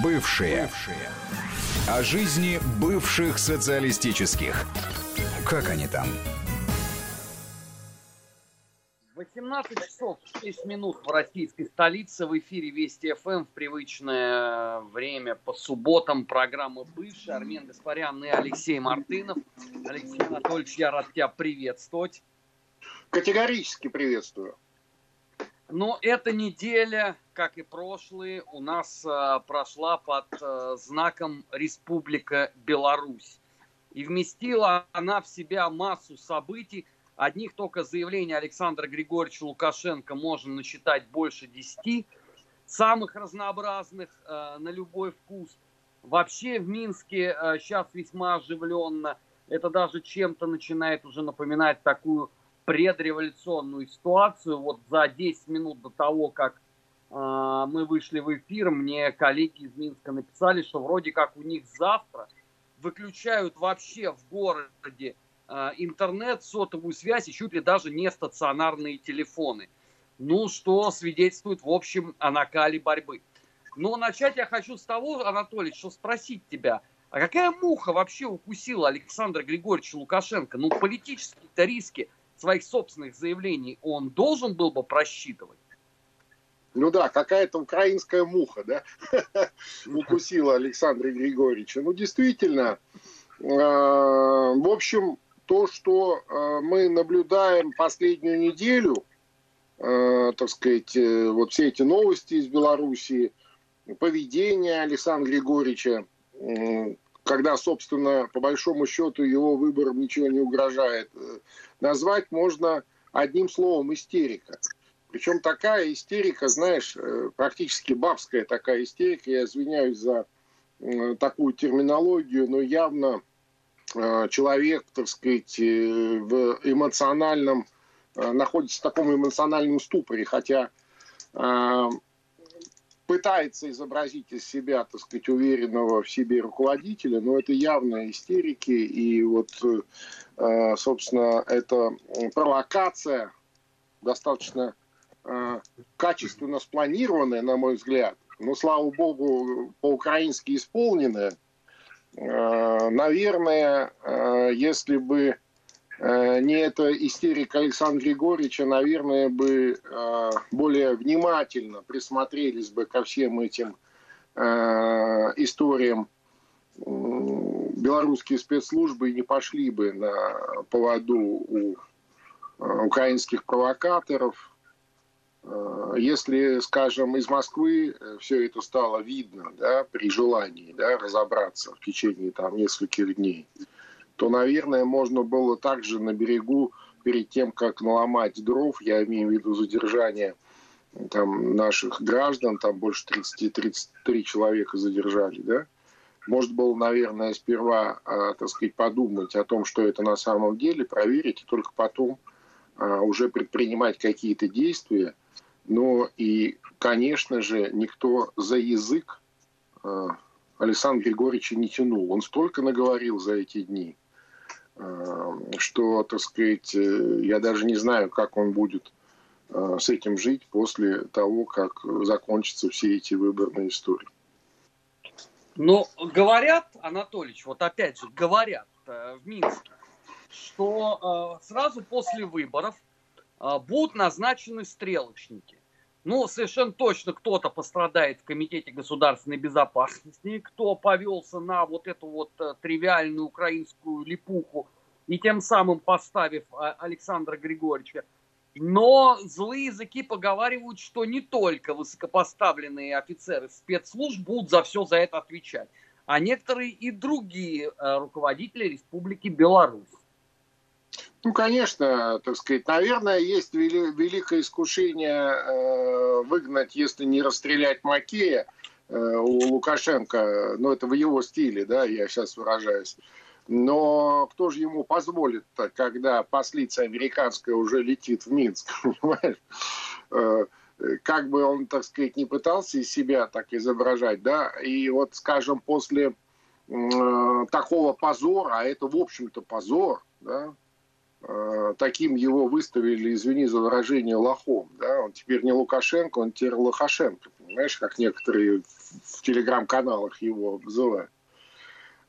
Бывшие. Бывшие. О жизни бывших социалистических. Как они там? 18 часов 6 минут в российской столице. В эфире Вести ФМ в привычное время по субботам. Программа «Бывшая». Армен Гаспарян и Алексей Мартынов. Алексей Анатольевич, я рад тебя приветствовать. Категорически приветствую. Но эта неделя, как и прошлые, у нас э, прошла под э, знаком Республика Беларусь. И вместила она в себя массу событий. Одних только заявлений Александра Григорьевича Лукашенко можно насчитать больше десяти. Самых разнообразных э, на любой вкус. Вообще в Минске э, сейчас весьма оживленно. Это даже чем-то начинает уже напоминать такую предреволюционную ситуацию. Вот за 10 минут до того, как э, мы вышли в эфир, мне коллеги из Минска написали, что вроде как у них завтра выключают вообще в городе э, интернет, сотовую связь и чуть ли даже не стационарные телефоны. Ну, что свидетельствует, в общем, о накале борьбы. Но начать я хочу с того, Анатолий, что спросить тебя, а какая муха вообще укусила Александра Григорьевича Лукашенко? Ну, политические-то риски – своих собственных заявлений он должен был бы просчитывать? Ну да, какая-то украинская муха, да, укусила Александра Григорьевича. Ну, действительно, э, в общем, то, что э, мы наблюдаем последнюю неделю, э, так сказать, вот все эти новости из Белоруссии, поведение Александра Григорьевича, когда, собственно, по большому счету его выборам ничего не угрожает, э, назвать можно одним словом истерика. Причем такая истерика, знаешь, э, практически бабская такая истерика, я извиняюсь за такую терминологию, но явно э, человек, так сказать, в эмоциональном, находится в таком эмоциональном ступоре, хотя пытается изобразить из себя, так сказать, уверенного в себе руководителя, но это явно истерики, и вот, э, собственно, это провокация достаточно э, качественно спланированная, на мой взгляд, но, слава богу, по-украински исполненная. Э, наверное, если бы не эта истерика Александра Григорьевича, наверное, бы э, более внимательно присмотрелись бы ко всем этим э, историям белорусские спецслужбы и не пошли бы на поводу у украинских провокаторов. Если, скажем, из Москвы все это стало видно, да, при желании да, разобраться в течение там, нескольких дней, то, наверное, можно было также на берегу, перед тем, как наломать дров, я имею в виду задержание там, наших граждан, там больше 30-33 человека задержали, да, может было, наверное, сперва, а, так сказать, подумать о том, что это на самом деле, проверить, и только потом а, уже предпринимать какие-то действия. Но и, конечно же, никто за язык а, Александра Григорьевича не тянул. Он столько наговорил за эти дни – что, так сказать, э, я даже не знаю, как он будет э, с этим жить после того, как закончатся все эти выборные истории. Ну, говорят, Анатольевич, вот опять же, говорят э, в Минске, что сразу после выборов будут назначены стрелочники. Ну, совершенно точно кто-то пострадает в Комитете государственной безопасности, кто повелся на вот эту вот э, тривиальную украинскую липуху и тем самым поставив а, Александра Григорьевича. Но злые языки поговаривают, что не только высокопоставленные офицеры спецслужб будут за все за это отвечать, а некоторые и другие э, руководители Республики Беларусь. Ну, конечно, так сказать, наверное, есть вели, великое искушение э, выгнать, если не расстрелять Макея э, у Лукашенко, ну, это в его стиле, да, я сейчас выражаюсь. Но кто же ему позволит, когда послица американская уже летит в Минск, понимаешь? Э, как бы он, так сказать, не пытался из себя так изображать, да, и вот, скажем, после такого позора, а это, в общем-то, позор, да, таким его выставили, извини за выражение, лохом. Да? Он теперь не Лукашенко, он теперь Лохашенко, понимаешь, как некоторые в телеграм-каналах его называют.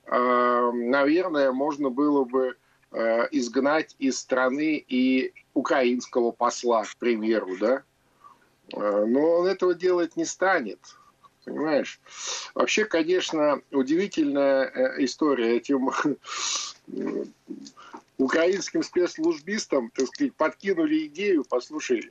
Э, наверное, можно было бы э, изгнать из страны и украинского посла, к примеру, да, э, но он этого делать не станет. Понимаешь? Вообще, конечно, удивительная э, история этим украинским спецслужбистам, так сказать, подкинули идею, послушай,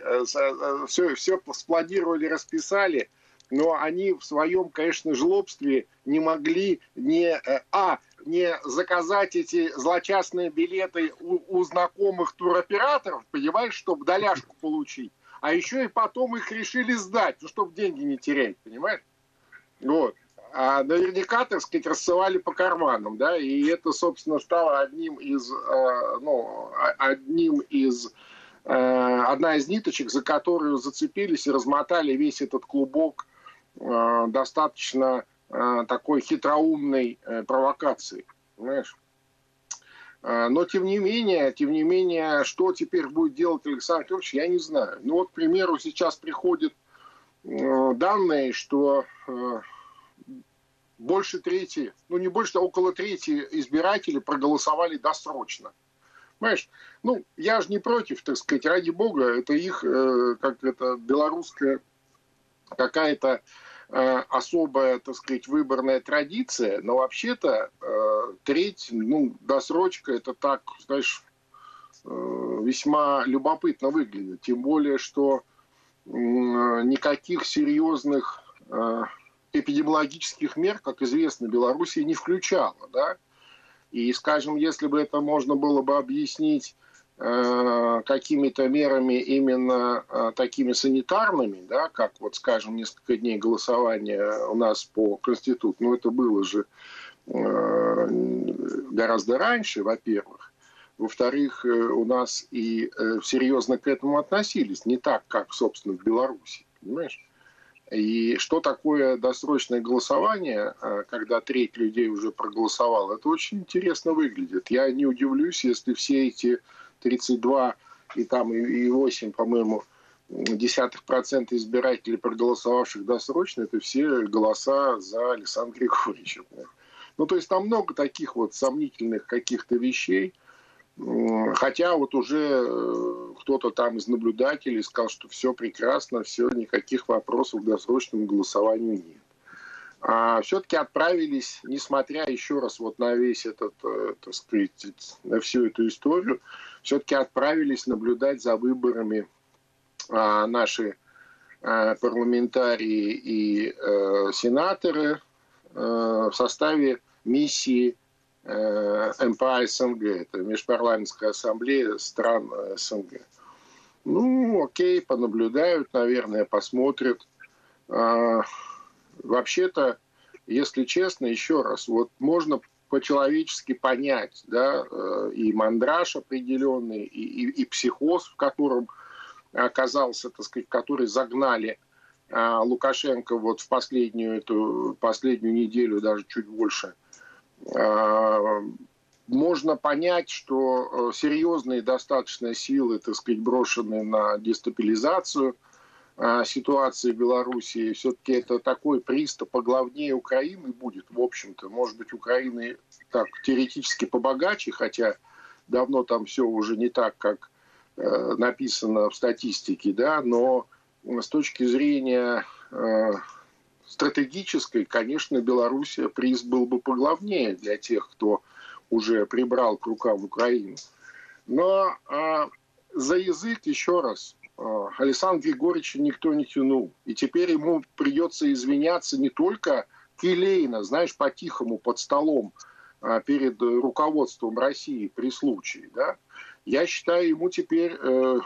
все, э, все спланировали, расписали, но они в своем, конечно, жлобстве не могли не, а, не заказать эти злочастные билеты у, у знакомых туроператоров, понимаешь, чтобы доляшку получить, а еще и потом их решили сдать, ну, чтобы деньги не терять, понимаешь? Вот. А наверняка, так сказать, рассылали по карманам, да, и это, собственно, стало одним из, э, ну, одним из, э, одна из ниточек, за которую зацепились и размотали весь этот клубок э, достаточно такой хитроумной провокации, понимаешь? Но тем не менее, тем не менее, что теперь будет делать Александр Федорович, я не знаю. Ну вот, к примеру, сейчас приходят данные, что больше трети, ну не больше, а около трети избирателей проголосовали досрочно. Понимаешь? Ну, я же не против, так сказать, ради бога, это их, э, как это, белорусская какая-то э, особая, так сказать, выборная традиция, но вообще-то э, треть, ну, досрочка, это так, знаешь, э, весьма любопытно выглядит. Тем более, что э, никаких серьезных э, эпидемиологических мер, как известно, Белоруссия не включала. Да? И, скажем, если бы это можно было бы объяснить э, какими-то мерами именно э, такими санитарными, да, как вот, скажем, несколько дней голосования у нас по Конституции, ну это было же э, гораздо раньше, во-первых. Во-вторых, э, у нас и э, серьезно к этому относились, не так, как, собственно, в Беларуси, понимаешь? И что такое досрочное голосование, а, когда треть людей уже проголосовала, это очень интересно выглядит. Я не удивлюсь, если все эти 32 и там и 8, по-моему, десятых процента избирателей, проголосовавших досрочно, это все голоса за Александра Григорьевича. Ну, то есть там много таких вот сомнительных каких-то вещей, Хотя вот уже э, кто-то там из наблюдателей сказал, что все прекрасно, все, никаких вопросов к досрочному голосованию нет. А все-таки отправились, несмотря еще раз вот на весь этот, э, так сказать, на всю эту историю, все-таки отправились наблюдать за выборами а, наши а, парламентарии и а, сенаторы в составе миссии Э, МПА СНГ, это Межпарламентская ассамблея стран СНГ. Ну, окей, понаблюдают, наверное, посмотрят. А, вообще-то, если честно, еще раз, вот можно по-человечески понять, да, э, и мандраж определенный, и, и, и психоз, в котором оказался, так сказать, который загнали а, Лукашенко вот в последнюю эту последнюю неделю, даже чуть больше, можно понять, что э, серьезные достаточно силы, так сказать, брошены на дестабилизацию а, ситуации в Белоруссии. Все-таки это такой приступ поглавнее Украины будет, в общем-то. Может быть, Украины так теоретически побогаче, хотя давно там все уже не так, как э, написано в статистике, да, но с точки зрения э, стратегической, конечно, Белоруссия приз был бы поглавнее для тех, кто уже прибрал к рукам Украину. Но а, за язык, еще раз, а, Александр Григорьевича никто не тянул. И теперь ему придется извиняться не только келейно, знаешь, по-тихому, под столом, а, перед руководством России при случае. Да? Я считаю, ему теперь э,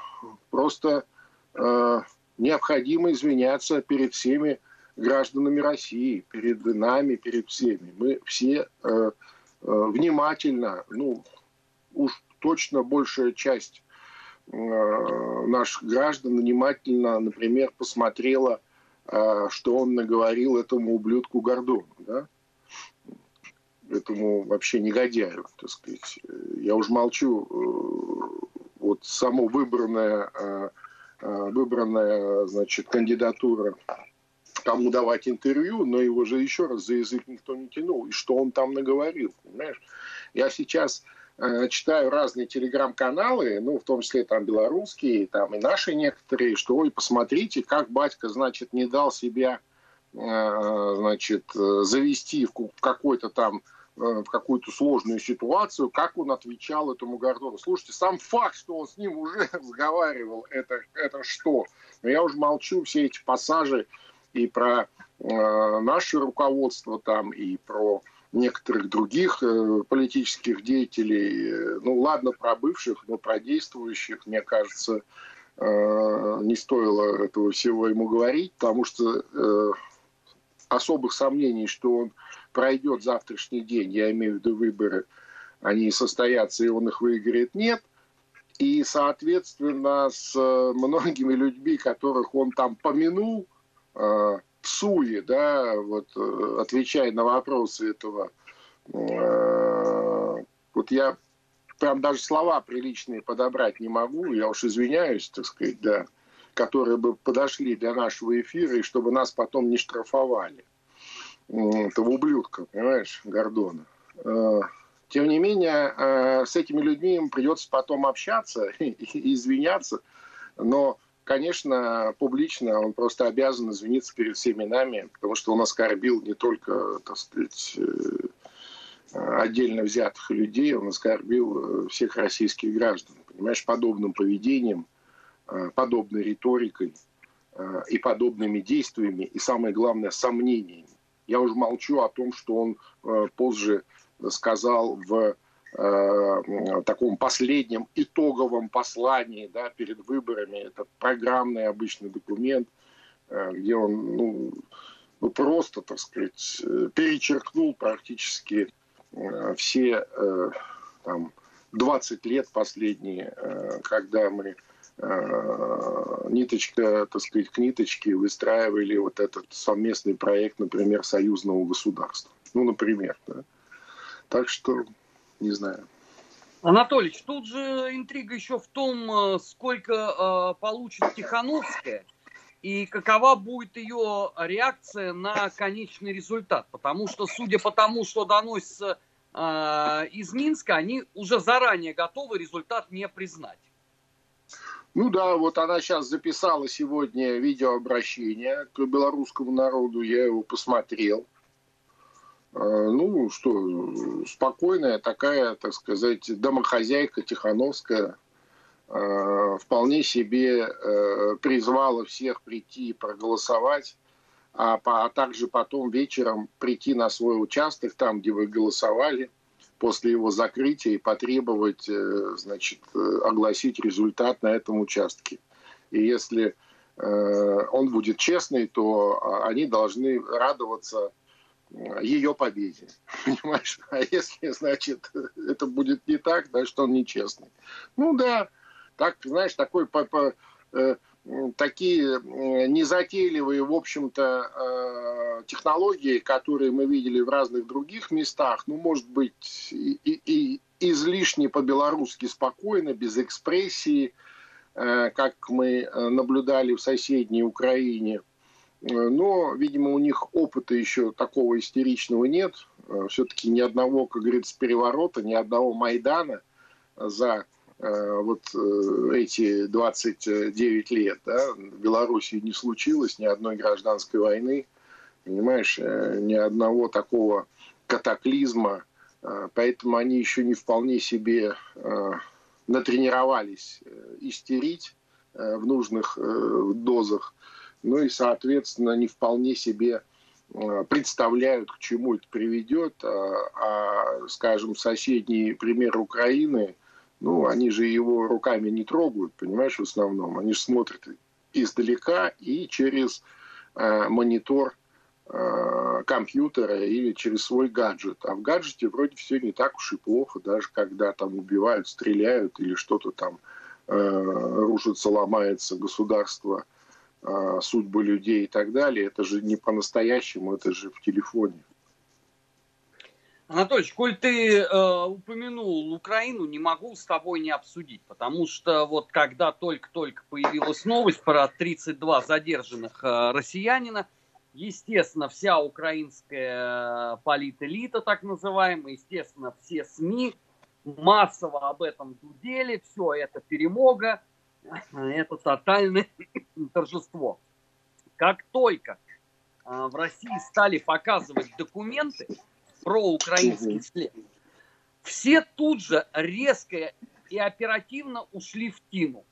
просто э, необходимо извиняться перед всеми гражданами России, перед нами, перед всеми. Мы все э, э, внимательно, ну, уж точно большая часть э, наших граждан внимательно, например, посмотрела, э, что он наговорил этому ублюдку Гордону. Да? этому вообще негодяю, так сказать. Я уже молчу, э, вот само выбранное, э, э, выбранная, значит, кандидатура кому давать интервью, но его же еще раз за язык никто не тянул. И что он там наговорил, понимаешь? Я сейчас э, читаю разные телеграм-каналы, ну, в том числе там белорусские, там и наши некоторые, что, ой, посмотрите, как батька, значит, не дал себя, э, значит, завести в какой-то там Э, в какую-то сложную ситуацию, как он отвечал этому Гордону. Слушайте, сам факт, что он с ним уже разговаривал, это, это что? Но я уже молчу все эти пассажи и про э, наше руководство там, и про некоторых других э, политических деятелей. Ну, ладно, про бывших, но про действующих, мне кажется, э, не стоило этого всего ему говорить, потому что э, особых сомнений, что он пройдет завтрашний день, я имею в виду выборы, они состоятся, и он их выиграет, нет. И, соответственно, с э, многими людьми, которых он там помянул, э, в суе, да, вот, э, отвечая на вопросы этого, вот я прям даже слова приличные подобрать не могу, я уж извиняюсь, так сказать, да, которые бы подошли для нашего эфира, и чтобы нас потом не штрафовали этого ублюдка, понимаешь, Гордона. Э, тем не менее, э, с этими людьми им придется потом общаться и извиняться, но, конечно, публично он просто обязан извиниться перед всеми нами, потому что он оскорбил не только, так сказать, э, отдельно взятых людей, он оскорбил всех российских граждан, понимаешь, подобным поведением, подобной риторикой и подобными действиями, и самое главное, сомнениями. Я уже молчу о том, что он э, позже сказал в э, таком последнем итоговом послании да, перед выборами. Это программный обычный документ, э, где он ну, ну, просто, так сказать, перечеркнул практически все там, 20 лет последние, когда мы Э, ниточка, так сказать, к ниточке выстраивали вот этот совместный проект, например, союзного государства. Ну, например, да. Так что, не знаю. Анатольевич, тут же интрига еще в том, э, сколько э, получит Тихановская и какова будет ее реакция на конечный результат. Потому что, судя по тому, что доносится э, из Минска, они уже заранее готовы результат не признать. Ну да, вот она сейчас записала сегодня видеообращение к белорусскому народу, я его посмотрел. А, ну что, спокойная такая, так сказать, домохозяйка Тихановская а, вполне себе э, призвала всех прийти и проголосовать, а, а также потом вечером прийти на свой участок, там, где вы голосовали, после его закрытия и потребовать, э, значит, э, огласить результат на этом участке. И если он будет честный, то а, они должны радоваться ее победе. Понимаешь? А если, значит, это будет не так, значит, он нечестный. Ну да, так, знаешь, такой по, по, такие незатейливые, в общем-то, э, технологии, которые мы видели в разных других местах, ну, может быть, и, и излишне по-белорусски спокойно, без экспрессии, э, как мы э, наблюдали в соседней Украине. Но, видимо, у них опыта еще такого истеричного нет. Все-таки ни одного, как говорится, переворота, ни одного Майдана за Э, вот э, эти 29 лет, да, в Белоруссии не случилось ни одной гражданской войны, понимаешь, э, ни одного такого катаклизма, поэтому они еще не вполне себе натренировались истерить в нужных дозах, ну и, соответственно, не вполне себе представляют, к чему это приведет, а, а скажем, соседний пример Украины – ну, они же его руками не трогают, понимаешь, в основном. Они же смотрят издалека и через э, монитор э, компьютера или через свой гаджет. А в гаджете вроде все не так уж и плохо, даже когда там убивают, стреляют или что-то там э, рушится, ломается государство, э, судьбы людей и так далее. Это же не по-настоящему, это же в телефоне. Анатольевич, коль ты э, упомянул Украину, не могу с тобой не обсудить, потому что вот когда только-только появилась новость про 32 задержанных э, россиянина, естественно, вся украинская э, политэлита, так называемая, естественно, все СМИ массово об этом дудели, все это перемога, это тотальное торжество. Как только э, в России стали показывать документы, про украинский след. Все тут же резко и оперативно ушли в тину.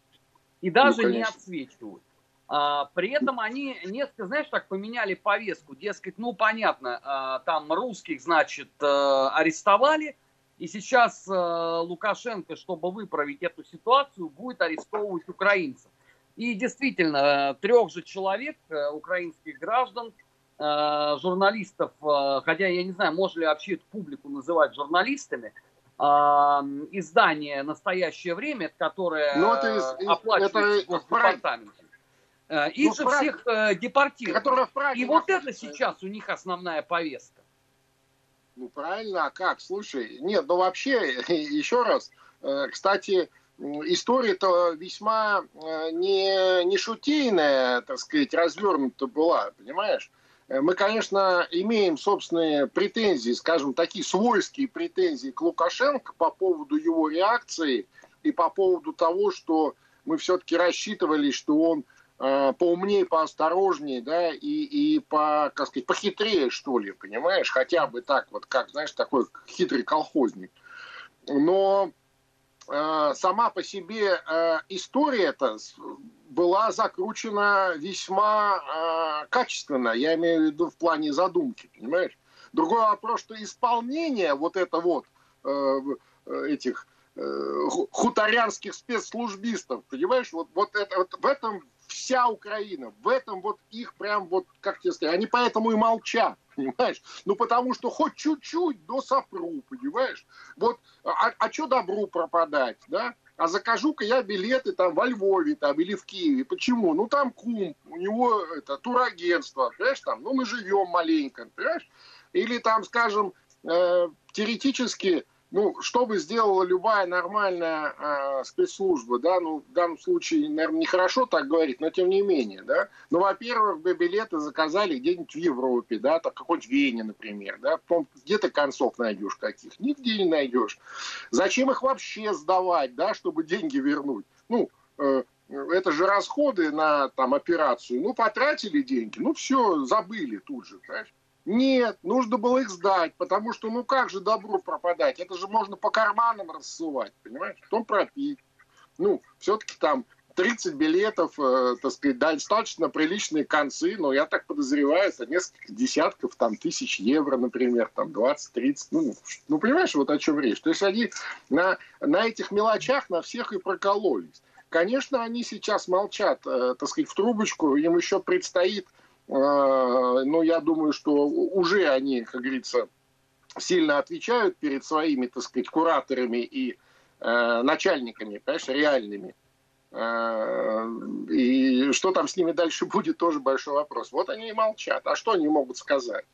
И даже ну, не отсвечивают. А, при этом они несколько, знаешь, так поменяли повестку. Дескать, ну понятно, а, там русских, значит, а, арестовали. И сейчас а, Лукашенко, чтобы выправить эту ситуацию, будет арестовывать украинцев. И действительно, трех же человек, э, украинских граждан, Э, журналистов, э, хотя я не знаю, можно ли вообще эту публику называть журналистами, э, издание «Настоящее время», которое ну, это, оплачивается Госдепартаментом. Их ну, же всех э, депортируют. И вот это сейчас у них основная повестка. Ну правильно, а как? Слушай, нет, ну вообще, еще раз, кстати, история-то весьма не, не шутейная, так сказать, развернута была, понимаешь? Э, мы, конечно, имеем собственные претензии, скажем, такие свойские претензии к Лукашенко по поводу его реакции и по поводу того, что мы все-таки рассчитывали, что он э, поумнее, поосторожнее, да, и, и по, как сказать, похитрее, что ли, понимаешь, хотя бы так вот, как, знаешь, такой хитрый колхозник. Но э, сама по себе э, история эта была закручена весьма э, качественно, я имею в виду в плане задумки, понимаешь? Другой вопрос, что исполнение вот это вот э, этих э, хуторянских спецслужбистов, понимаешь, вот, вот, это, вот в этом вся Украина, в этом вот их прям вот, как тебе сказать, они поэтому и молчат, понимаешь? Ну, потому что хоть чуть-чуть до сопру, понимаешь? Вот, а, а что добру пропадать, да? а закажу-ка я билеты там во Львове там, или в Киеве. Почему? Ну там кум, у него это турагентство, понимаешь, там, ну мы живем маленько, понимаешь? Или там, скажем, э, теоретически ну, что бы сделала любая нормальная э, спецслужба, да, ну, в данном случае, наверное, нехорошо так говорить, но тем не менее, да, ну, во-первых, бы билеты заказали где-нибудь в Европе, да, так какой-нибудь Вене, например, да, где ты концов найдешь каких? Нигде не найдешь. Зачем их вообще сдавать, да, чтобы деньги вернуть? Ну, э, это же расходы на там операцию, ну, потратили деньги, ну, все, забыли тут же, понимаешь? Нет, нужно было их сдать, потому что ну как же добро пропадать? Это же можно по карманам рассувать, понимаешь? Потом пропить. Ну, все-таки там 30 билетов, э, так сказать, достаточно приличные концы, но я так подозреваю, это несколько десятков там тысяч евро, например, там 20-30, ну, ну, понимаешь, вот о чем речь. То есть они на, на этих мелочах на всех и прокололись. Конечно, они сейчас молчат, э, так сказать, в трубочку, им еще предстоит а, но я думаю, что уже они, как говорится, сильно отвечают перед своими, так сказать, кураторами и э, начальниками, понимаешь, реальными. Э, и что там с ними дальше будет, тоже большой вопрос. Вот они и молчат. А что они могут сказать?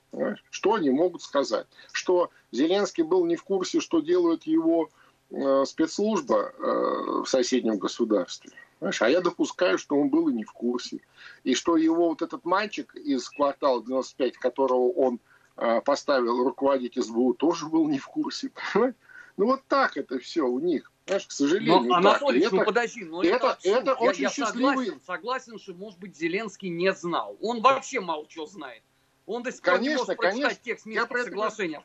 Что они могут сказать? Что Зеленский был не в курсе, что делают его э, спецслужба э, в соседнем государстве. Понимаешь? А я допускаю, что он был и не в курсе. И что его вот этот мальчик из квартала 95, которого он э, поставил руководить СБУ, тоже был не в курсе. Понимаешь? Ну вот так это все у них. Знаешь, к сожалению. Но, Анатолий, ну подожди, но это, это, это очень я, счастливый... согласен, согласен, что, может быть, Зеленский не знал. Он вообще мало что знает. Он до сих пор конечно, не может прочитать текст Минского соглашения.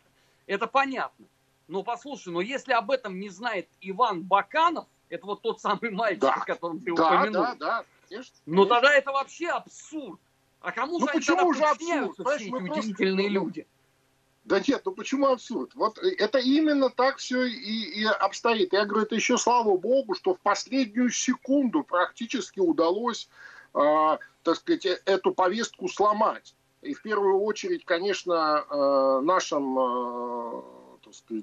Это... это понятно. Но послушай, но если об этом не знает Иван Баканов, это вот тот самый мальчик, да. о котором ты да, упомянул. Да, да, конечно. Но тогда это вообще абсурд. А кому ну, же почему же абсурд? все эти удивительные просто... люди? Да нет, ну почему абсурд? Вот это именно так все и, и обстоит. Я говорю, это еще слава богу, что в последнюю секунду практически удалось, э, так сказать, э, эту повестку сломать. И в первую очередь, конечно, э, нашим э,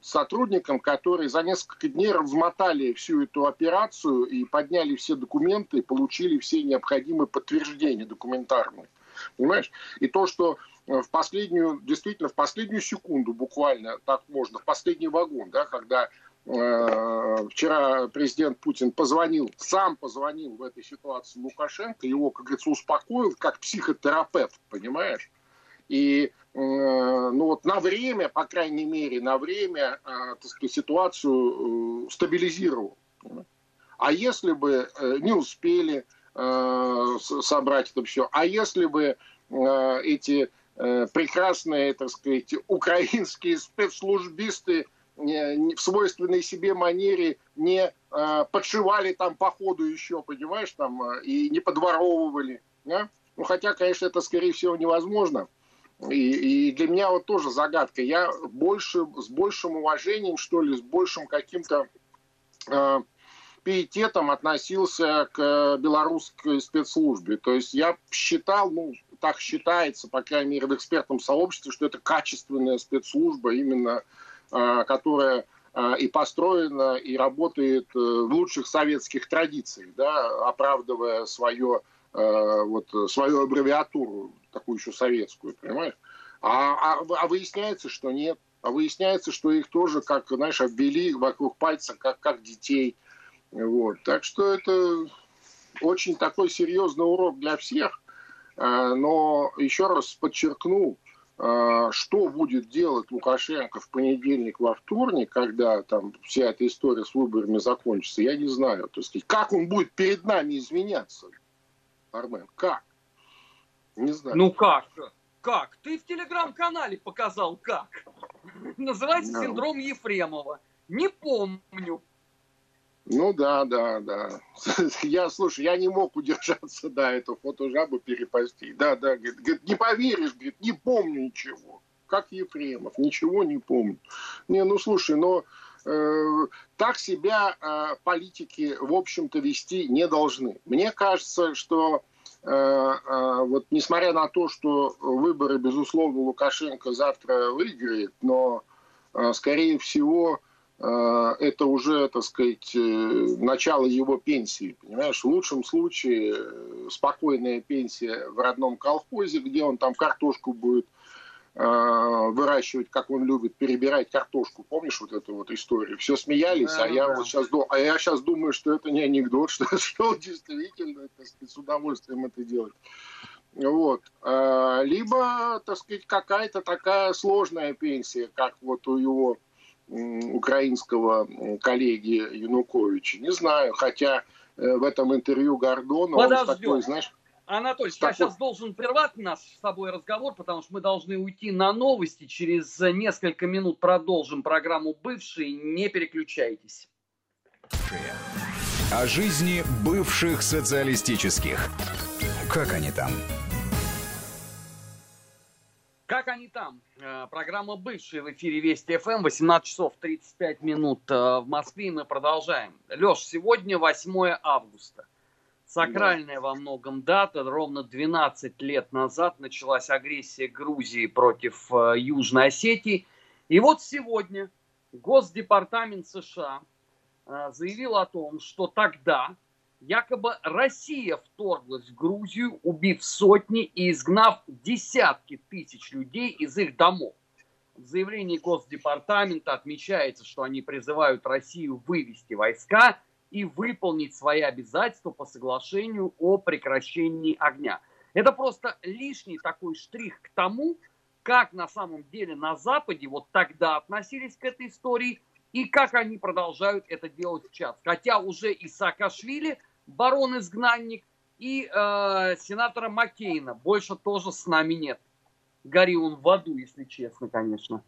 сотрудникам, которые за несколько дней размотали всю эту операцию и подняли все документы, и получили все необходимые подтверждения документарные. Понимаешь? И то, что в последнюю, действительно, в последнюю секунду буквально, так можно, в последний вагон, да, когда э, вчера президент Путин позвонил, сам позвонил в этой ситуации Лукашенко, его, как говорится, успокоил, как психотерапевт, понимаешь? И э, ну вот на время, по крайней мере, на время э, так сказать, ситуацию э, стабилизировал. А если бы не успели собрать это все, а если бы эти прекрасные, так сказать, украинские спецслужбисты в свойственной себе манере не подшивали там по ходу еще, понимаешь, там, и не подворовывали. Да? Ну, хотя, конечно, это, скорее всего, невозможно. И, и для меня вот тоже загадка. Я больше, с большим уважением, что ли, с большим каким-то э, пиететом относился к белорусской спецслужбе. То есть я считал, ну, так считается, по крайней мере, в экспертном сообществе, что это качественная спецслужба, именно а, которая а, и построена, и работает э, в лучших советских традициях, да, оправдывая свое, э, вот, свою аббревиатуру, такую еще советскую, понимаешь? А, а, а выясняется, что нет. А выясняется, что их тоже, как, знаешь, обвели вокруг пальца, как, как детей. Вот. Так что это очень такой серьезный урок для всех. Э, но еще раз подчеркну, э, что будет делать Лукашенко в понедельник, во вторник, когда там вся эта история с выборами закончится, я не знаю. То есть, как он будет перед нами изменяться, Армен, как? Не знаю. Ну как? Как? Ты в телеграм-канале показал как. Называется no. синдром Ефремова. Не помню. Ну да, да, да. Я, слушай, я не мог удержаться, да, эту фотожабу перепасти. Да, да, говорит, говорит, не поверишь, говорит, не помню ничего. Как Ефремов, ничего не помню. Не, ну слушай, но так себя э, политики, в общем-то, вести не должны. Мне кажется, что э, э, вот несмотря на то, что выборы, безусловно, Лукашенко завтра выиграет, но, э, скорее всего, Э, это уже, так сказать, э, начало его пенсии. Понимаешь, в лучшем случае э, спокойная пенсия в родном колхозе, где он там картошку будет выращивать, как он любит, перебирать картошку. Помнишь вот эту вот историю? Все смеялись, да, а, я Вот сейчас, а я сейчас думаю, что это не анекдот, что, что он действительно так сказать, с удовольствием это делает. Вот. Либо, так сказать, какая-то такая сложная пенсия, как вот у его украинского коллеги Януковича. Не знаю, хотя э, в этом интервью Гордона он такой, знаешь... Анатолий, я сейчас должен прервать наш с тобой разговор, потому что мы должны уйти на новости. Через несколько минут продолжим программу «Бывшие». Не переключайтесь. О жизни бывших социалистических. Как они там? Как они там? Э, программа «Бывшие» в эфире Вести ФМ. 18 часов 35 минут э, в Москве. И мы продолжаем. Леш, сегодня 8 августа. Сакральная во многом дата. Ровно 12 лет назад началась агрессия Грузии против э, Южной Осетии. И вот сегодня Госдепартамент США заявил о том, что тогда Якобы Россия вторглась в Грузию, убив сотни и изгнав десятки тысяч людей из их домов. В заявлении Госдепартамента отмечается, что они призывают Россию вывести войска и выполнить свои обязательства по соглашению о прекращении огня. Это просто лишний такой штрих к тому, как на самом деле на Западе вот тогда относились к этой истории и как они продолжают это делать сейчас. Хотя уже и Саакашвили – барон-изгнанник, и э, сенатора Маккейна. Больше тоже с нами нет. Гори он в аду, если честно, конечно.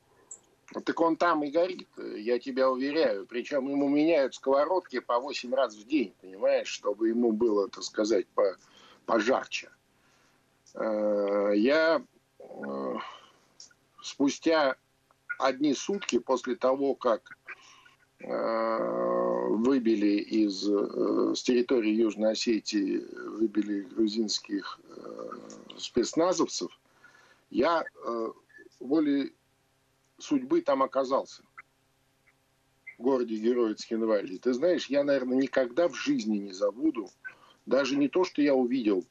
Так он там и горит, я тебя уверяю. Причем ему меняют сковородки по 8 раз в день, понимаешь, чтобы ему было, так сказать, по, пожарче. Э, я э, спустя одни сутки после того, как Э, выбили из, с территории Южной Осетии, выбили грузинских спецназовцев, я волей судьбы там оказался. В городе Герои Цхинвали. Ты знаешь, я, наверное, никогда в жизни не забуду, даже не то, что я увидел,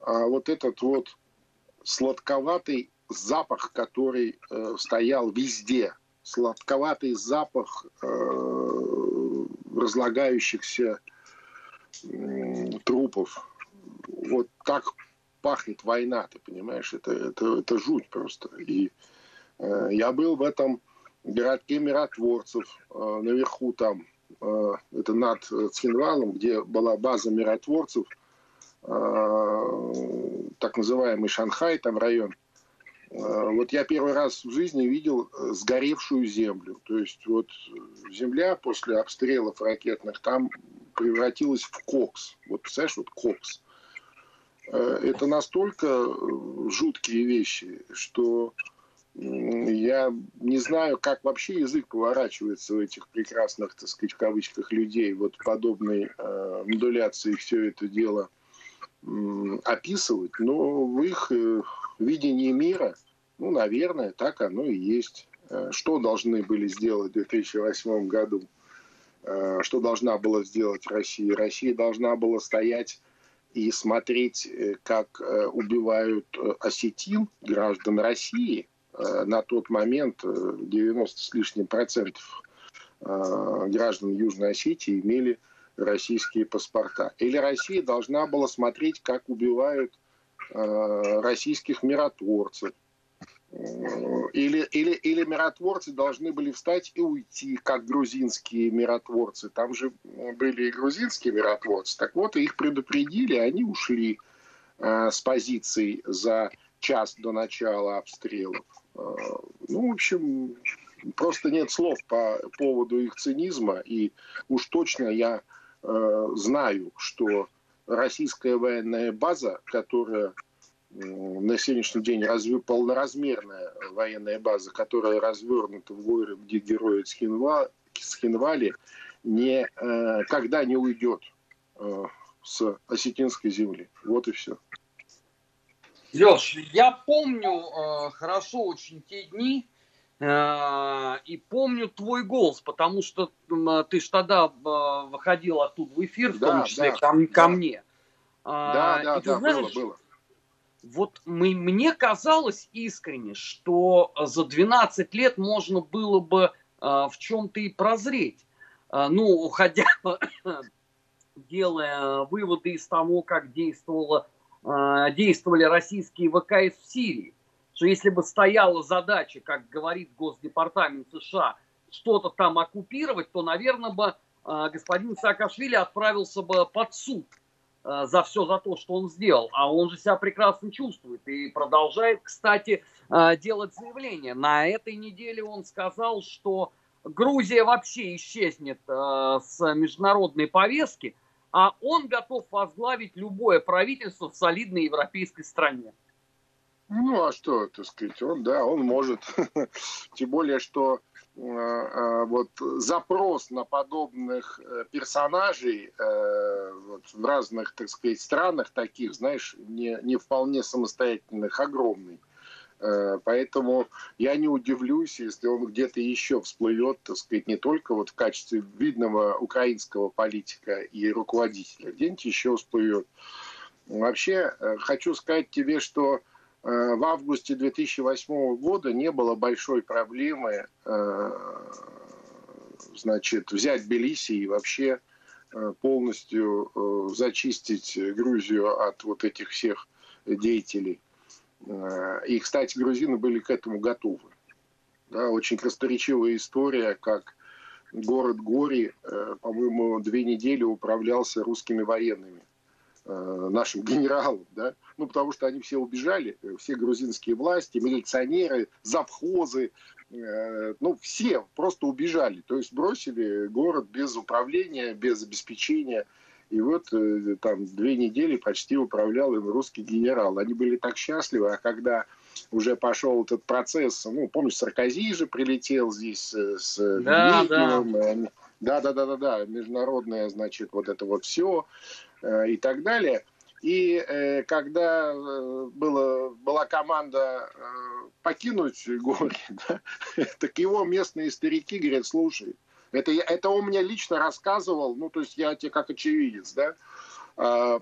а вот этот вот сладковатый запах, который э, стоял везде. Сладковатый запах э, разлагающихся э, трупов. Вот так пахнет война, ты понимаешь? Это, это, это жуть просто. И э, я был в этом городке миротворцев, э, наверху там, э, это над Цхинвалом, где была база миротворцев, э, так называемый Шанхай, там район. Э, вот я первый раз в жизни видел э, сгоревшую землю. То есть вот земля после обстрелов ракетных там превратилась в кокс. Вот представляешь, вот кокс. Э, это настолько э, жуткие вещи, что я не знаю, как вообще язык поворачивается у этих прекрасных, так сказать, в кавычках людей, вот подобной э, модуляции все это дело э, описывать, но в их э, видении мира, ну, наверное, так оно и есть. Э, что должны были сделать в 2008 году? Что должна была сделать Россия? Россия должна была стоять и смотреть, э, как э, убивают э, осетин, граждан России, на тот момент 90 с лишним процентов граждан Южной Осетии имели российские паспорта. Или Россия должна была смотреть, как убивают российских миротворцев, или, или, или миротворцы должны были встать и уйти, как грузинские миротворцы. Там же были и грузинские миротворцы. Так вот, их предупредили, они ушли э, с позиций за час до начала обстрелов. Э, ну, в общем, просто нет слов по поводу их цинизма. И уж точно я э, знаю, что российская военная база, которая на сегодняшний день разве полноразмерная военная база, которая развернута в городе, где герои Схинва, Схинвали, не, э, когда не уйдет э, с осетинской земли. Вот и все. Леш, я помню э, хорошо очень те дни, э, и помню твой голос, потому что э, ты же тогда э, выходил оттуда в эфир, в да, том числе да, ко, да. ко мне. Да, да, да, знаешь, было, было вот мы, мне казалось искренне, что за 12 лет можно было бы э, в чем-то и прозреть. Э, ну, уходя, делая выводы из того, как действовало, э, действовали российские ВКС в Сирии. Что если бы стояла задача, как говорит Госдепартамент США, что-то там оккупировать, то, наверное, бы э, господин Саакашвили отправился бы под суд Э, за все за то, что он сделал. А он же себя прекрасно чувствует и продолжает, кстати, делать заявление. На этой неделе он сказал, что Грузия вообще исчезнет с международной повестки, а он готов возглавить любое правительство в солидной европейской стране. Ну, а что, так сказать, он, да, он может. Тем более, что э, э, вот запрос на подобных э, персонажей вот, в разных, так сказать, странах таких, знаешь, не, не вполне самостоятельных, огромный. Э, поэтому я не удивлюсь, если он где-то еще всплывет, так сказать, не только вот в качестве видного украинского политика и руководителя, где-нибудь еще всплывет. Вообще, э, хочу сказать тебе, что Э, в августе 2008 года не было большой проблемы значит, взять Тбилиси и вообще полностью зачистить Грузию от вот этих всех деятелей. И, кстати, грузины были к этому готовы. Да, очень красноречивая история, как город Гори, по-моему, две недели управлялся русскими военными Э, нашим генералам, да, ну, потому что они все убежали, все грузинские власти, милиционеры, завхозы, э, ну, все просто убежали, то есть бросили город без управления, без обеспечения, и вот э, там две недели почти управлял им русский генерал. Они были так счастливы, а когда уже пошел этот процесс, ну, помнишь, Саркози же прилетел здесь с да, да. да, да, да, да, да, международное, значит, вот это вот все, Э, и так далее. И э, когда э, было, была команда покинуть горе, да, так его местные старики говорят, слушай, это, это он мне лично рассказывал, ну, то есть я тебе как очевидец, да, а,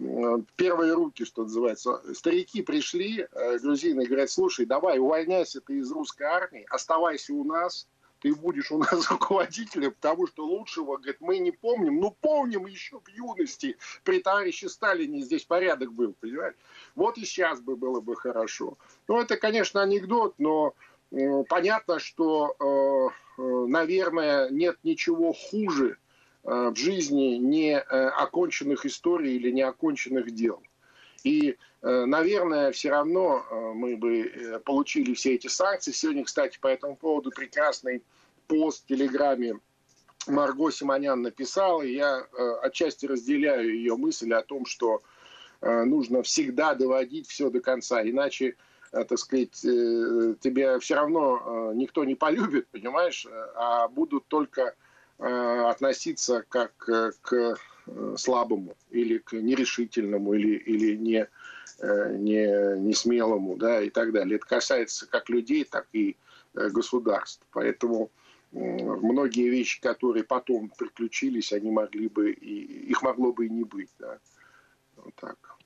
первые руки, что называется. Старики пришли, э, грузины, говорят, слушай, давай, увольняйся ты из русской армии, оставайся у нас, ты будешь у нас руководителем, потому что лучшего, говорит, мы не помним, ну помним еще в юности, при товарище Сталине здесь порядок был, понимаешь? Вот и сейчас бы было бы хорошо. Ну, это, конечно, анекдот, но э, понятно, что, э, наверное, нет ничего хуже, Э, в жизни не э, оконченных историй или неоконченных дел. И, э, наверное, все равно мы бы получили все эти санкции. Сегодня, кстати, по этому поводу прекрасный пост в Телеграме Марго Симонян написала. И я отчасти разделяю ее мысль о том, что нужно всегда доводить все до конца. Иначе так сказать, тебя все равно никто не полюбит, понимаешь, а будут только Э, относиться как э, к э, слабому или к нерешительному или, или не, не, не смелому да, и так далее. Это касается как людей, так и государств. Поэтому многие вещи, которые потом приключились, они могли бы, и, их могло бы и не быть. Да. Вот так.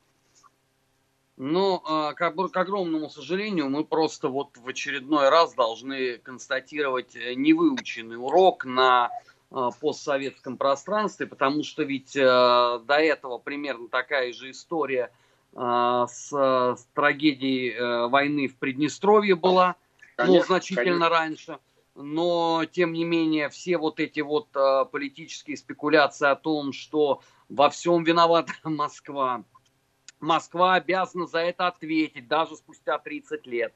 Но, а, как бы, к огромному сожалению, мы просто вот в очередной раз должны констатировать невыученный урок на Э, постсоветском пространстве, потому что ведь э, до этого примерно такая же история э, с, с трагедией э, войны в Приднестровье была, ну, конечно, ну, значительно конечно. раньше. Но, тем не менее, все вот эти вот э, политические спекуляции о том, что во всем виновата Москва, Москва обязана за это ответить, даже спустя 30 лет.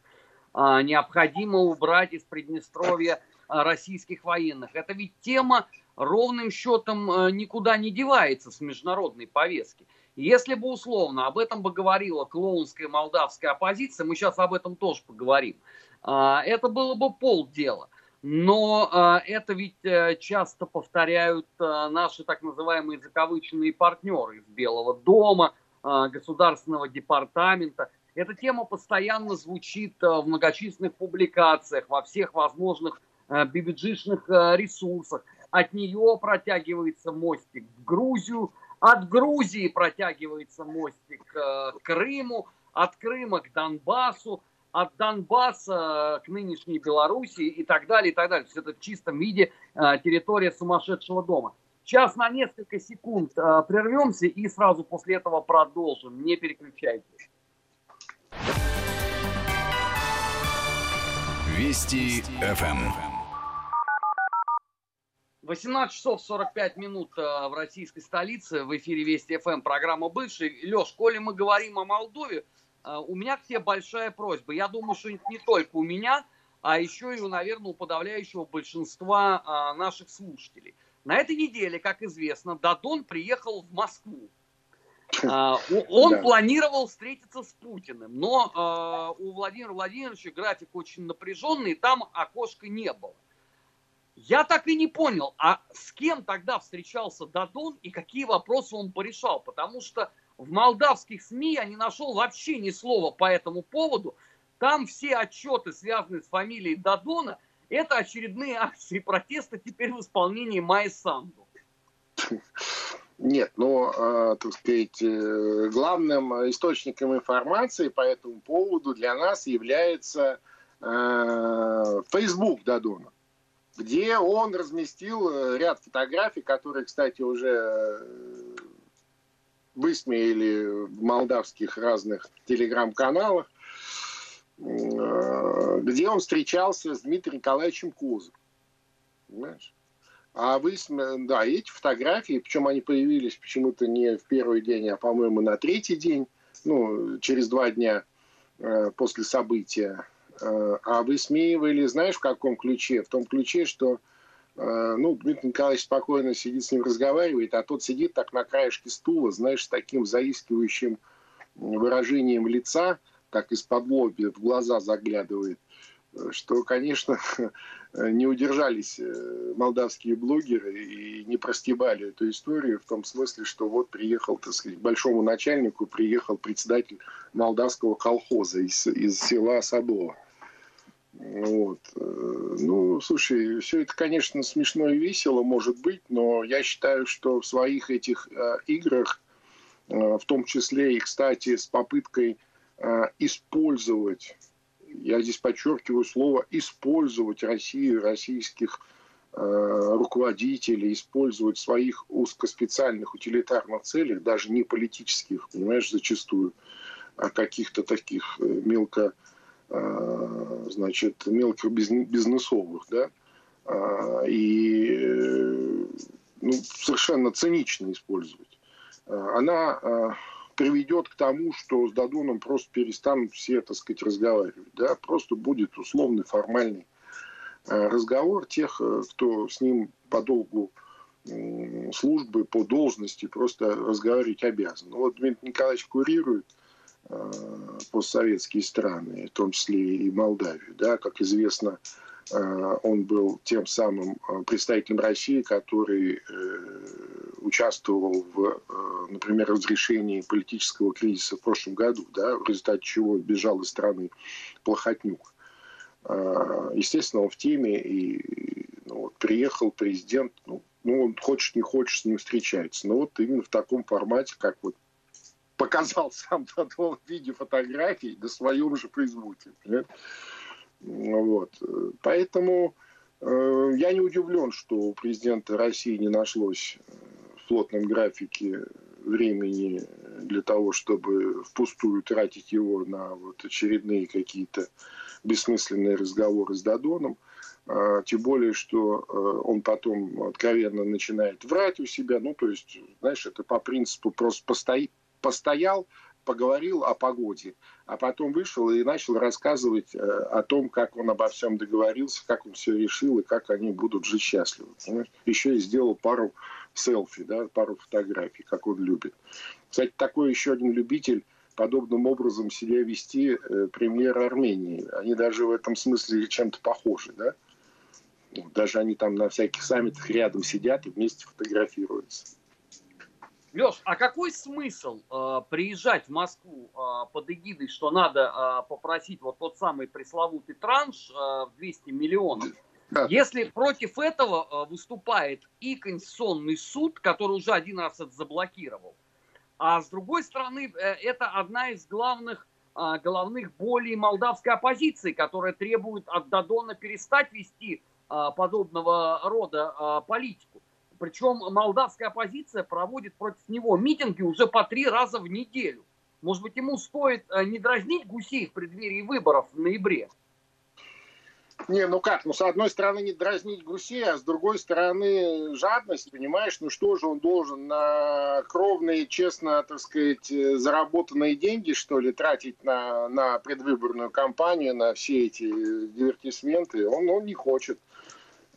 Э, необходимо убрать из Приднестровья Э, российских военных. Это ведь тема ровным счетом э, никуда не девается с международной повестки. Если бы условно об этом бы говорила клоунская молдавская оппозиция, мы сейчас об этом тоже поговорим, э, это было бы полдела. Но это ведь часто повторяют наши так называемые закавыченные партнеры из Белого дома, Государственного департамента. Эта тема постоянно звучит в многочисленных публикациях, во всех возможных Э, бибиджишных ресурсах. От нее протягивается мостик в Грузию, от Грузии протягивается мостик к Крыму, от Крыма к Донбассу, от Донбасса к нынешней Белоруссии и так далее, и так далее. Все это в чистом виде территория сумасшедшего дома. Сейчас на несколько секунд прервемся и сразу после этого продолжим. Не переключайтесь. Вести ФМ. 18 часов 45 минут э, в российской столице. В эфире Вести ФМ программа «Бывший». Леш, коли мы говорим о Молдове, э, у меня к тебе большая просьба. Я думаю, что не только у меня, а еще и, наверное, у подавляющего большинства э, наших слушателей. На этой неделе, как известно, Дадон приехал в Москву. Он да. планировал встретиться с Путиным, но у Владимира Владимировича график очень напряженный, и там окошка не было. Я так и не понял, а с кем тогда встречался Дадон и какие вопросы он порешал, потому что в молдавских СМИ я не нашел вообще ни слова по этому поводу. Там все отчеты, связанные с фамилией Дадона, это очередные акции протеста теперь в исполнении Майи Санду. Нет, но, э, так сказать, э, главным источником информации по этому поводу для нас является э, Facebook Дадона где он разместил э, ряд фотографий, которые, кстати, уже высмеяли в молдавских разных телеграм-каналах, э, где он встречался с Дмитрием Николаевичем Козом. Понимаешь? А вы, да, эти фотографии, причем они появились почему-то не в первый день, а, по-моему, на третий день, ну, через два дня э, после события Э, а высмеивали, знаешь, в каком ключе? В том ключе, что э, ну, Дмитрий Николаевич спокойно сидит с ним, разговаривает, а тот сидит так на краешке стула, знаешь, с таким заискивающим выражением лица, так из-под лоби в глаза заглядывает, что, конечно, не удержались э, молдавские блогеры и не простебали эту историю в том смысле, что вот приехал, так сказать, к большому начальнику приехал председатель молдавского колхоза из, из села Садово. Вот. Э, ну, слушай, все это, конечно, смешно и весело, может быть, но я считаю, что в своих этих э, играх в том числе и, кстати, с попыткой использовать, я здесь подчеркиваю слово, использовать Россию, российских руководителей, использовать в своих узкоспециальных утилитарных целях, даже не политических, понимаешь, зачастую, а каких-то таких мелко Э, значит, мелких бизнесовых, да, а, и э, ну, совершенно цинично использовать. Она приведет к тому, что с Дадоном просто перестанут все, так сказать, разговаривать. Да? Просто будет условный, формальный разговор тех, э, кто с ним по долгу службы, по должности просто разговаривать обязан. Вот Дмитрий Николаевич курирует Э, постсоветские страны, в том числе и Молдавию. Да, как известно, э, он был тем самым э, представителем России, который участвовал в, например, разрешении политического кризиса в прошлом году, да, в результате чего бежал из страны Плохотнюк. Естественно, он в теме, и ну, вот, приехал президент, ну, ну, он хочет, не хочет, с ним встречается. Но вот именно в таком формате, как вот показал сам Дадон в виде фотографий на своем же Фейсбуке. Вот. Поэтому э, я не удивлен, что у президента России не нашлось э, в плотном графике времени для того, чтобы впустую тратить его на вот очередные какие-то бессмысленные разговоры с Дадоном. А, тем более, что э, он потом откровенно начинает врать у себя. Ну, то есть, знаешь, это по принципу просто постоит, постоял, поговорил о погоде, а потом вышел и начал рассказывать э, о том, как он обо всем договорился, как он все решил и как они будут жить счастливы. Еще и сделал пару селфи, да, пару фотографий, как он любит. Кстати, такой еще один любитель подобным образом себя вести э, премьер Армении. Они даже в этом смысле чем-то похожи, да? Даже они там на всяких саммитах рядом сидят и вместе фотографируются. Леш, а какой смысл э, приезжать в Москву э, под эгидой, что надо э, попросить вот тот самый пресловутый транш э, в 200 миллионов, если против этого э, выступает и Конституционный суд, который уже один раз это заблокировал, а с другой стороны, э, это одна из главных э, головных болей молдавской оппозиции, которая требует от Дадона перестать вести э, подобного рода э, политику. Причем молдавская оппозиция проводит против него митинги уже по три раза в неделю. Может быть, ему стоит э, не дразнить гусей в преддверии выборов в ноябре? Не, ну как, ну с одной стороны не дразнить гусей, а с другой стороны жадность, понимаешь, ну что же он должен на кровные, честно, так сказать, э, заработанные деньги, что ли, тратить на, на предвыборную кампанию, на все эти дивертисменты, он, он не хочет.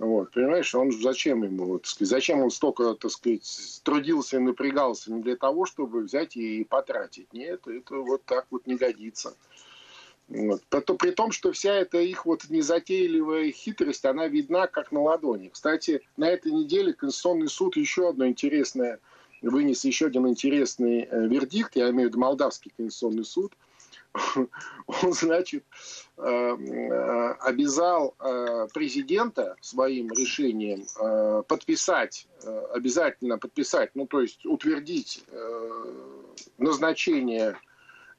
Вот, понимаешь, он зачем ему, вот, сказать, зачем он столько, так сказать, трудился и напрягался не для того, чтобы взять и потратить. Нет, это вот так вот не годится. Вот. При том, что вся эта их вот незатейливая хитрость, она видна как на ладони. Кстати, на этой неделе Конституционный суд еще одно интересное вынес еще один интересный э, вердикт, я имею в виду Молдавский Конституционный суд, он, значит, э, э, обязал э, президента своим решением подписать, обязательно подписать, ну, то есть утвердить назначение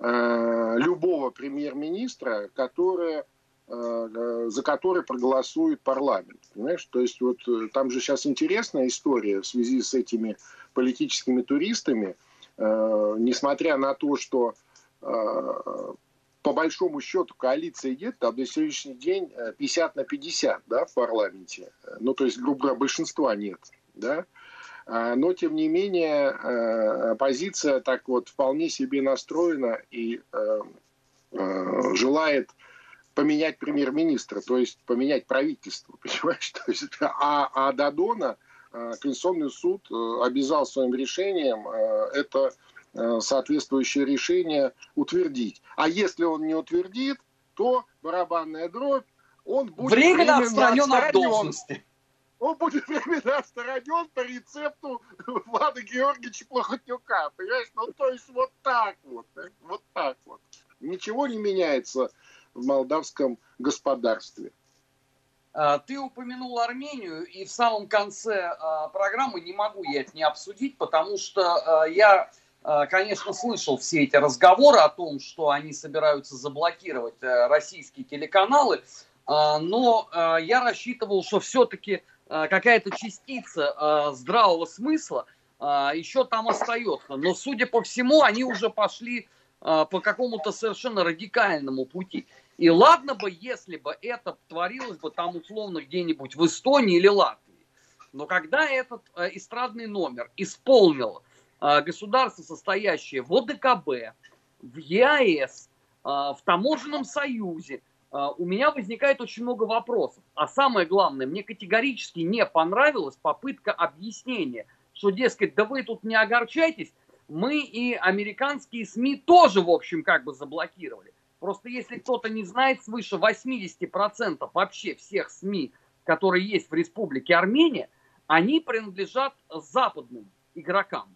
любого премьер-министра, которое за который проголосует парламент. Понимаешь? То есть вот там же сейчас интересная история в связи с этими политическими туристами, несмотря на то, что по большому счету коалиция идет, там на сегодняшний день 50 на 50 да, в парламенте. Ну, то есть, грубо говоря, большинства нет. Да? А, но, тем не менее, э, оппозиция так вот вполне себе настроена и э, э, желает поменять премьер-министра, то есть поменять правительство, понимаешь? То есть, а, а Дадона Конституционный суд обязал своим решением это Э, соответствующее решение утвердить. А если он не утвердит, то барабанная дробь, он будет временно, отстранен от должности. Он будет временно отстранен по рецепту Влада Георгиевича Плохотнюка. Понимаешь? Ну, то есть вот так вот. Э, вот так вот. Ничего не меняется в молдавском господарстве. А, ты упомянул Армению, и в самом конце а, программы не могу я это не обсудить, потому что а, я конечно, слышал все эти разговоры о том, что они собираются заблокировать российские телеканалы, но я рассчитывал, что все-таки какая-то частица здравого смысла еще там остается. Но, судя по всему, они уже пошли по какому-то совершенно радикальному пути. И ладно бы, если бы это творилось бы там условно где-нибудь в Эстонии или Латвии. Но когда этот э, эстрадный номер исполнил э, государство, состоящее в ОДКБ, в ЕАЭС, э, в Таможенном союзе, э, у меня возникает очень много вопросов. А самое главное, мне категорически не понравилась попытка объяснения, что, дескать, да вы тут не огорчайтесь, мы и американские СМИ тоже, в общем, как бы заблокировали. Просто если кто-то не знает, свыше 80% вообще всех СМИ, которые есть в Республике Армения, они принадлежат западным игрокам.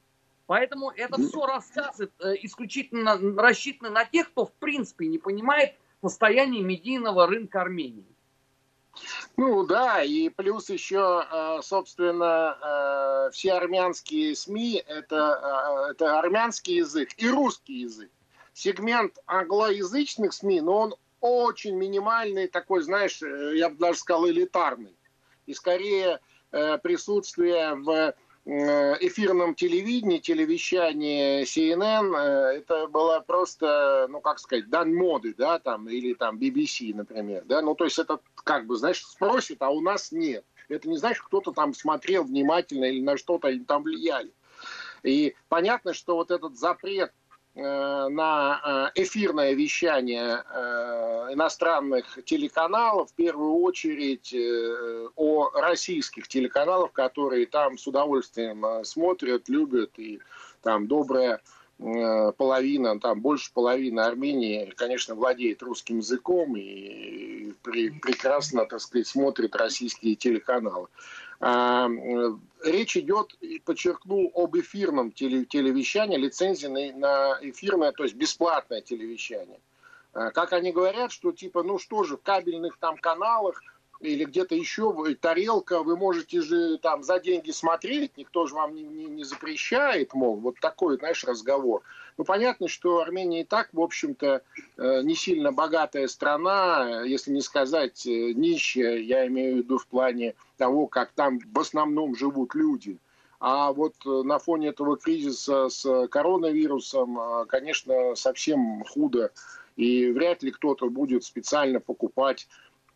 Поэтому это все рассказы э, исключительно рассчитаны на тех, кто в принципе не понимает состояние медийного рынка Армении. Ну да, и плюс еще, э, собственно, э, все армянские СМИ это, это армянский язык и русский язык сегмент англоязычных СМИ, но он очень минимальный, такой, знаешь, я бы даже сказал, элитарный. И скорее присутствие в эфирном телевидении, телевещании CNN, это было просто, ну, как сказать, дан моды, да, там, или там BBC, например, да, ну, то есть это, как бы, знаешь, спросит, а у нас нет. Это не значит, кто-то там смотрел внимательно или на что-то они там влияли. И понятно, что вот этот запрет Э, на э, эфирное вещание э, иностранных телеканалов, в первую очередь о российских телеканалах, которые там с удовольствием смотрят, любят, и там добрая половина, там больше половины Армении, конечно, владеет русским языком и прекрасно, так сказать, смотрит российские телеканалы. А, речь идет, подчеркну, об эфирном телевещании, лицензии на эфирное, то есть бесплатное телевещание. А, как они говорят, что типа, ну что же, в кабельных там каналах или где-то еще тарелка, вы можете же там за деньги смотреть, никто же вам не, не, не запрещает, мол, вот такой, знаешь, разговор. Ну, понятно, что Армения и так, в общем-то, э, не сильно богатая страна, если не сказать э, нищая, я имею в виду в плане того, как там в основном живут люди. А вот э, на фоне этого кризиса с коронавирусом, конечно, совсем худо. И вряд ли кто-то будет специально покупать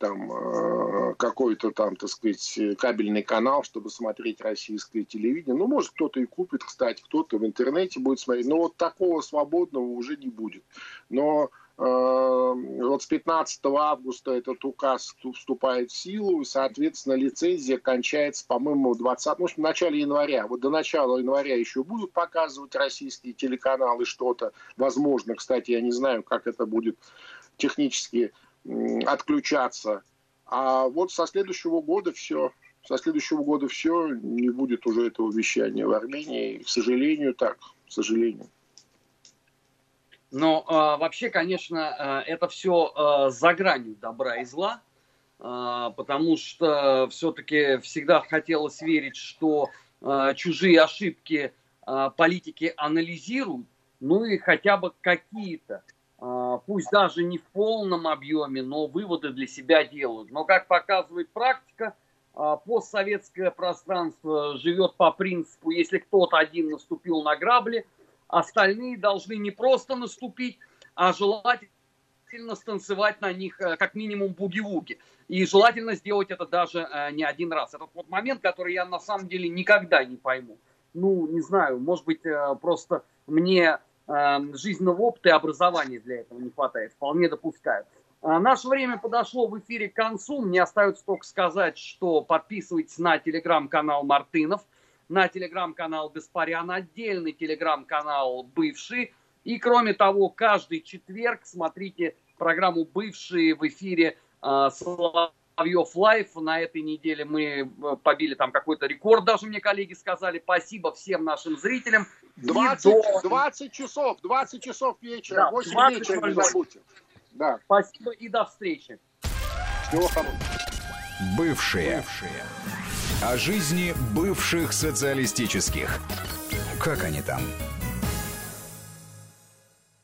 там э, какой-то там, так сказать, кабельный канал, чтобы смотреть российское телевидение. Ну, может, кто-то и купит, кстати, кто-то в интернете будет смотреть. Но вот такого свободного уже не будет. Но э, вот с 15 августа этот указ вступает в силу, и, соответственно, лицензия кончается, по-моему, 20, ну, в начале января. Вот до начала января еще будут показывать российские телеканалы что-то. Возможно, кстати, я не знаю, как это будет технически отключаться. А вот со следующего года все. Со следующего года все, не будет уже этого вещания в Армении. К сожалению, так, к сожалению. Но э, вообще, конечно, э, это все э, за гранью добра и зла, э, потому что все-таки всегда хотелось верить, что э, чужие ошибки э, политики анализируют, ну и хотя бы какие-то а, пусть даже не в полном объеме, но выводы для себя делают. Но, как показывает практика, а, постсоветское пространство живет по принципу, если кто-то один наступил на грабли, остальные должны не просто наступить, а желательно станцевать на них э, как минимум буги-вуги. И желательно сделать это даже э, не один раз. Это вот момент, который я на самом деле никогда не пойму. Ну, не знаю, может быть, э, просто мне жизненного опыта и образования для этого не хватает. Вполне допускаю. А, наше время подошло в эфире к концу. Мне остается только сказать, что подписывайтесь на телеграм-канал Мартынов, на телеграм-канал Гаспарян, отдельный телеграм-канал «Бывший». И, кроме того, каждый четверг смотрите программу «Бывшие» в эфире э, Соловьев Live. На этой неделе мы э, побили там какой-то рекорд, даже мне коллеги сказали. Спасибо всем нашим зрителям. 20, до... 20 часов, 20 часов вечера, да, 8 вечера, не забудьте. Да. Спасибо и до встречи. Всего хорошего. Бывшие. Бывшие. О жизни бывших социалистических. Как они там?